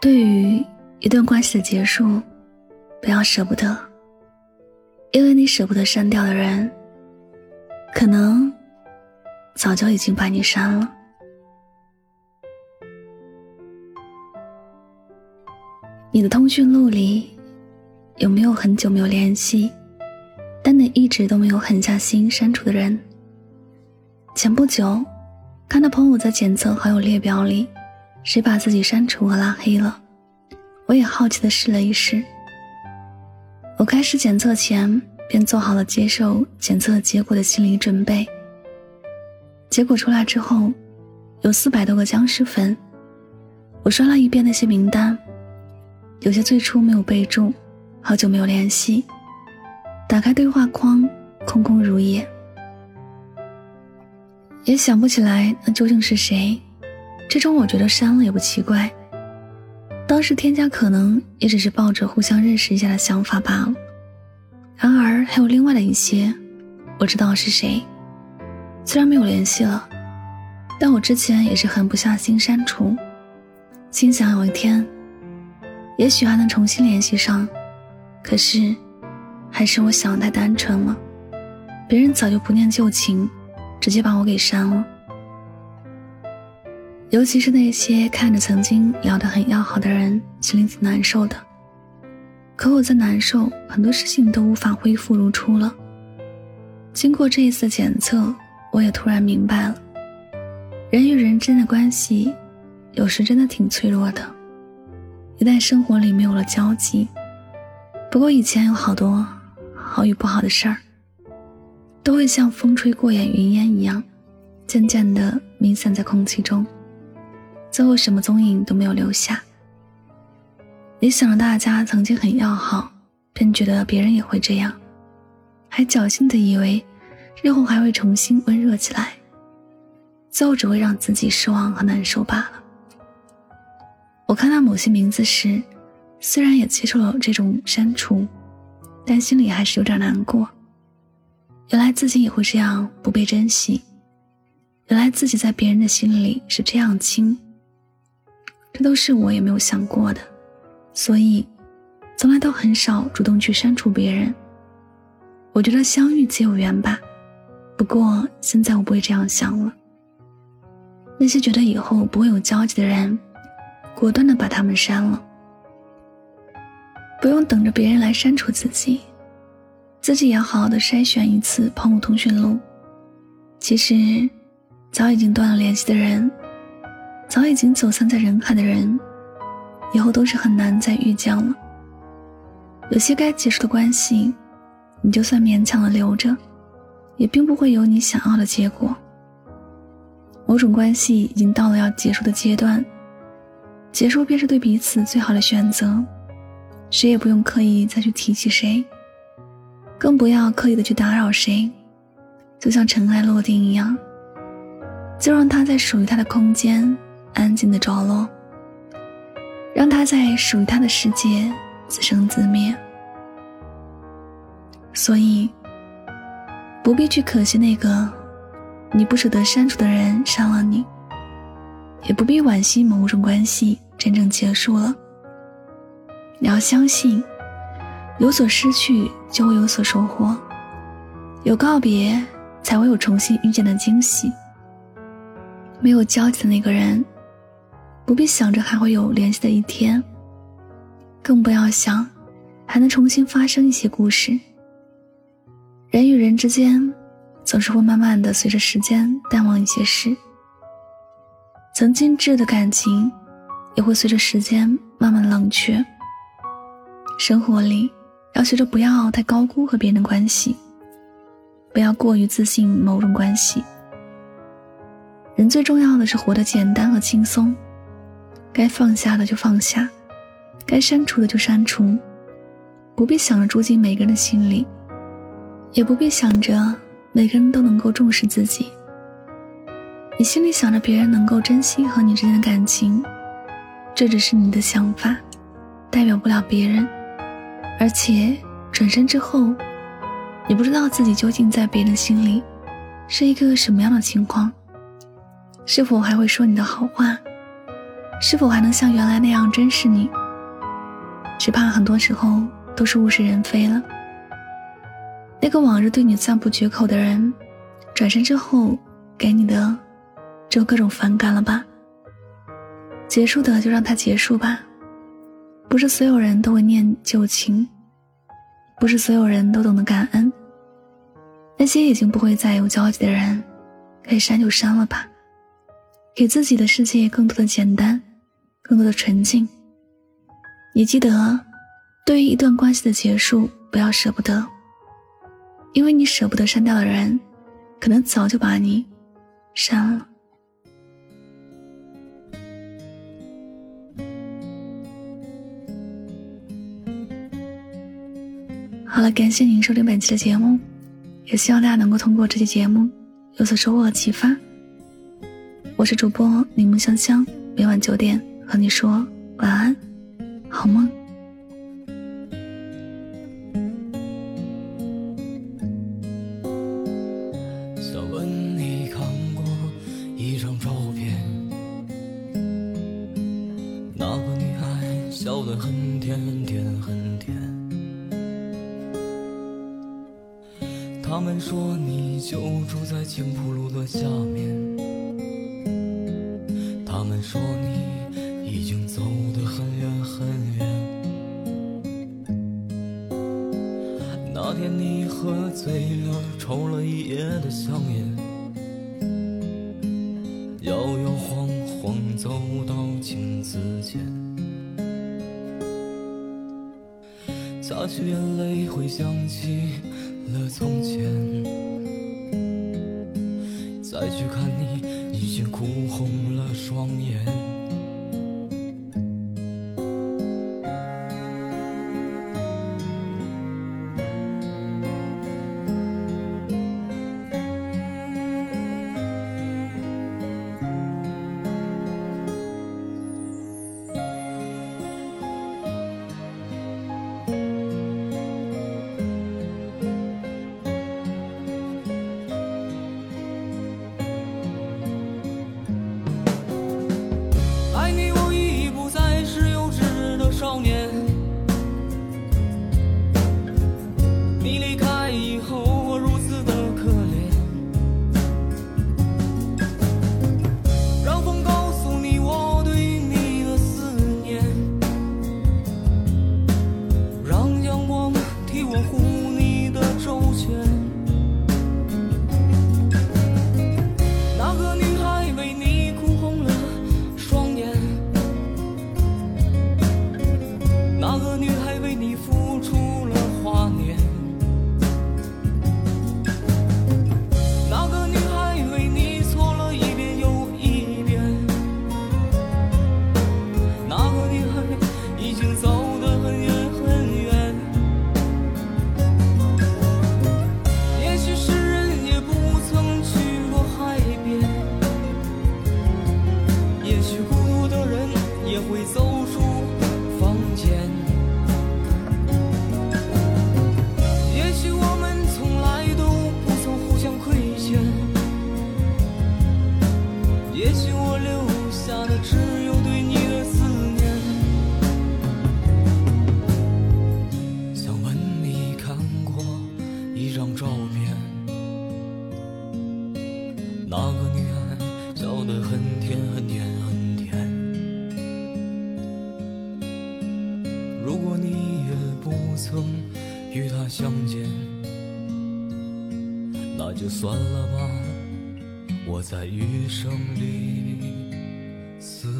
对于一段关系的结束，不要舍不得，因为你舍不得删掉的人，可能早就已经把你删了。你的通讯录里有没有很久没有联系，但你一直都没有狠下心删除的人？前不久，看到朋友在检测好友列表里。谁把自己删除和拉黑了？我也好奇的试了一试。我开始检测前便做好了接受检测结果的心理准备。结果出来之后，有四百多个僵尸粉。我刷了一遍那些名单，有些最初没有备注，好久没有联系。打开对话框，空空如也，也想不起来那究竟是谁。这种我觉得删了也不奇怪。当时添加可能也只是抱着互相认识一下的想法罢了。然而还有另外的一些，我知道是谁。虽然没有联系了，但我之前也是狠不下心删除，心想有一天，也许还能重新联系上。可是，还是我想的太单纯了，别人早就不念旧情，直接把我给删了。尤其是那些看着曾经聊得很要好的人，心里挺难受的。可我在难受，很多事情都无法恢复如初了。经过这一次检测，我也突然明白了，人与人之间的关系，有时真的挺脆弱的。一旦生活里没有了交集，不过以前有好多好与不好的事儿，都会像风吹过眼云烟一样，渐渐地弥散在空气中。最后什么踪影都没有留下。也想着大家曾经很要好，便觉得别人也会这样，还侥幸的以为日后还会重新温热起来，最后只会让自己失望和难受罢了。我看到某些名字时，虽然也接受了这种删除，但心里还是有点难过。原来自己也会这样不被珍惜，原来自己在别人的心里是这样轻。这都是我也没有想过的，所以从来都很少主动去删除别人。我觉得相遇皆有缘吧，不过现在我不会这样想了。那些觉得以后不会有交集的人，果断的把他们删了，不用等着别人来删除自己，自己也要好好的筛选一次朋友通讯录。其实，早已经断了联系的人。早已经走散在人海的人，以后都是很难再遇见了。有些该结束的关系，你就算勉强的留着，也并不会有你想要的结果。某种关系已经到了要结束的阶段，结束便是对彼此最好的选择，谁也不用刻意再去提起谁，更不要刻意的去打扰谁，就像尘埃落定一样，就让他在属于他的空间。安静的着落，让他在属于他的世界自生自灭。所以，不必去可惜那个你不舍得删除的人伤了你，也不必惋惜某种关系真正结束了。你要相信，有所失去就会有所收获，有告别才会有重新遇见的惊喜。没有交集的那个人。不必想着还会有联系的一天，更不要想还能重新发生一些故事。人与人之间，总是会慢慢的随着时间淡忘一些事，曾经挚的感情，也会随着时间慢慢冷却。生活里，要学着不要太高估和别人的关系，不要过于自信某种关系。人最重要的是活得简单和轻松。该放下的就放下，该删除的就删除，不必想着住进每个人的心里，也不必想着每个人都能够重视自己。你心里想着别人能够珍惜和你之间的感情，这只是你的想法，代表不了别人。而且转身之后，也不知道自己究竟在别人心里是一个什么样的情况，是否还会说你的好话。是否还能像原来那样珍视你？只怕很多时候都是物是人非了。那个往日对你赞不绝口的人，转身之后给你的，只有各种反感了吧？结束的就让它结束吧。不是所有人都会念旧情，不是所有人都懂得感恩。那些已经不会再有交集的人，可以删就删了吧。给自己的世界更多的简单，更多的纯净。你记得，对于一段关系的结束，不要舍不得，因为你舍不得删掉的人，可能早就把你删了。好了，感谢您收听本期的节目，也希望大家能够通过这期节目有所收获和启发。我是主播柠檬香香，每晚九点和你说晚安，好梦。想问你看过一张照片，那个女孩笑得很甜很甜很甜。他们说你就住在青浦路的下面，他们说你走得很远很远。那天你喝醉了，抽了一夜的香烟，摇摇晃晃走到镜子前，擦去眼泪，回想起。了从前，再去看你，已经哭红了双眼。会走出房间。与他相见，那就算了吧，我在余生里。思。